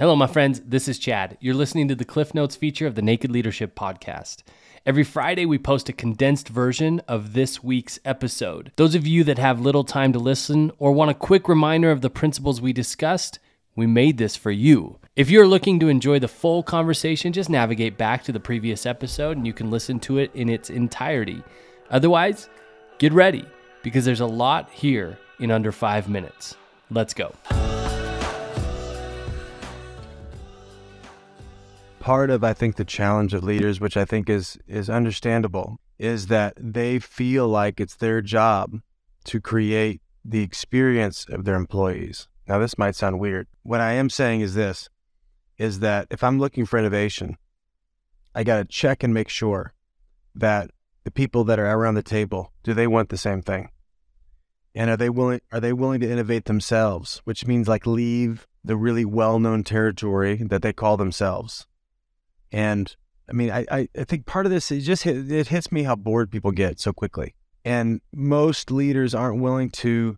Hello, my friends. This is Chad. You're listening to the Cliff Notes feature of the Naked Leadership Podcast. Every Friday, we post a condensed version of this week's episode. Those of you that have little time to listen or want a quick reminder of the principles we discussed, we made this for you. If you're looking to enjoy the full conversation, just navigate back to the previous episode and you can listen to it in its entirety. Otherwise, get ready because there's a lot here in under five minutes. Let's go. Part of I think the challenge of leaders, which I think is is understandable, is that they feel like it's their job to create the experience of their employees. Now this might sound weird. What I am saying is this is that if I'm looking for innovation, I got to check and make sure that the people that are around the table, do they want the same thing? And are they willing are they willing to innovate themselves, which means like leave the really well-known territory that they call themselves and I mean, I, I, think part of this is just hit, it hits me how bored people get so quickly. And most leaders aren't willing to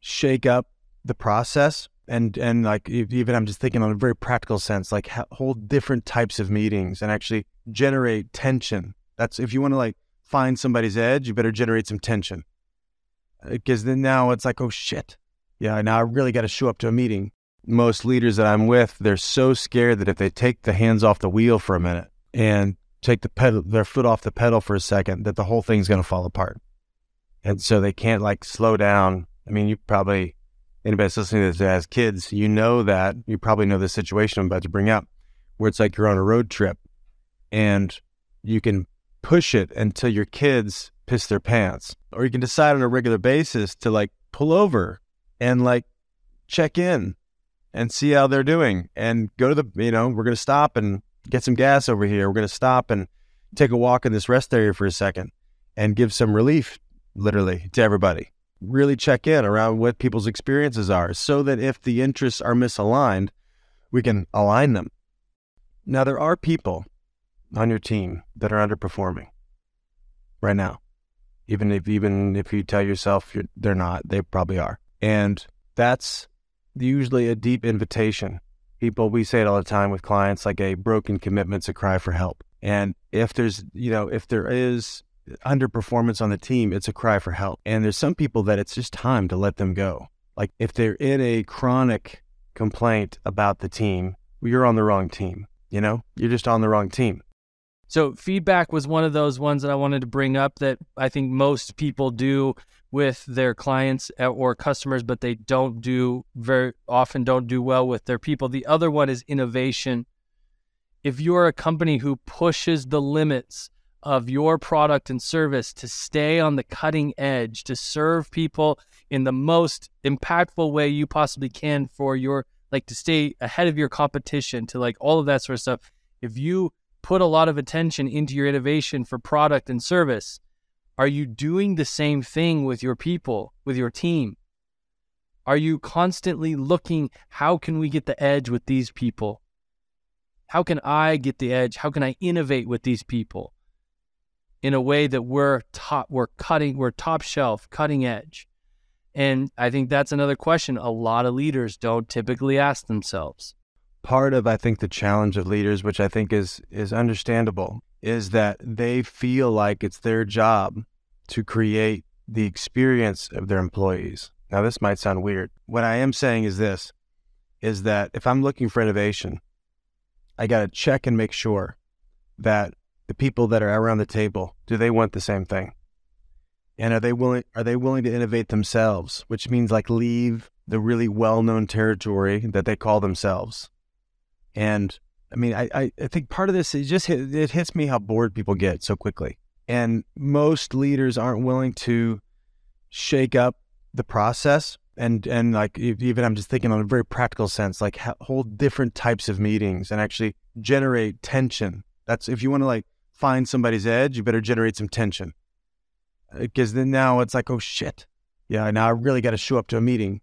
shake up the process and and like even I'm just thinking on a very practical sense, like hold different types of meetings and actually generate tension. That's if you want to like find somebody's edge, you better generate some tension because uh, then now it's like, oh shit, yeah, now I really got to show up to a meeting most leaders that I'm with, they're so scared that if they take the hands off the wheel for a minute and take the pedal, their foot off the pedal for a second, that the whole thing's going to fall apart. And so they can't like slow down. I mean, you probably, anybody that's listening to this as kids, you know that, you probably know the situation I'm about to bring up, where it's like you're on a road trip and you can push it until your kids piss their pants. Or you can decide on a regular basis to like pull over and like check in and see how they're doing and go to the, you know, we're going to stop and get some gas over here. We're going to stop and take a walk in this rest area for a second and give some relief, literally, to everybody. Really check in around what people's experiences are so that if the interests are misaligned, we can align them. Now, there are people on your team that are underperforming right now. Even if even if you tell yourself they're not, they probably are. And that's usually a deep invitation. People, we say it all the time with clients, like a broken commitment's a cry for help. And if there's, you know, if there is underperformance on the team, it's a cry for help. And there's some people that it's just time to let them go. Like if they're in a chronic complaint about the team, you're on the wrong team. You know, you're just on the wrong team. So feedback was one of those ones that I wanted to bring up that I think most people do with their clients uh, or customers, but they don't do very often don't do well with their people. The other one is innovation. If you're a company who pushes the limits of your product and service to stay on the cutting edge, to serve people in the most impactful way you possibly can for your like to stay ahead of your competition, to like all of that sort of stuff. If you put a lot of attention into your innovation for product and service, are you doing the same thing with your people, with your team? Are you constantly looking, how can we get the edge with these people? How can I get the edge? How can I innovate with these people in a way that we're top, we're cutting, we're top shelf, cutting edge? And I think that's another question a lot of leaders don't typically ask themselves. Part of I think the challenge of leaders, which I think is is understandable, is that they feel like it's their job to create the experience of their employees. Now, this might sound weird. What I am saying is this is that if I'm looking for innovation, I got to check and make sure that the people that are around the table, do they want the same thing? And are they willing are they willing to innovate themselves, which means like leave the really well-known territory that they call themselves. And I mean, I, I, think part of this is just hit, it hits me how bored people get so quickly. And most leaders aren't willing to shake up the process and and like even I'm just thinking on a very practical sense, like hold different types of meetings and actually generate tension. That's if you want to like find somebody's edge, you better generate some tension because uh, then now it's like, oh shit, yeah, now I really got to show up to a meeting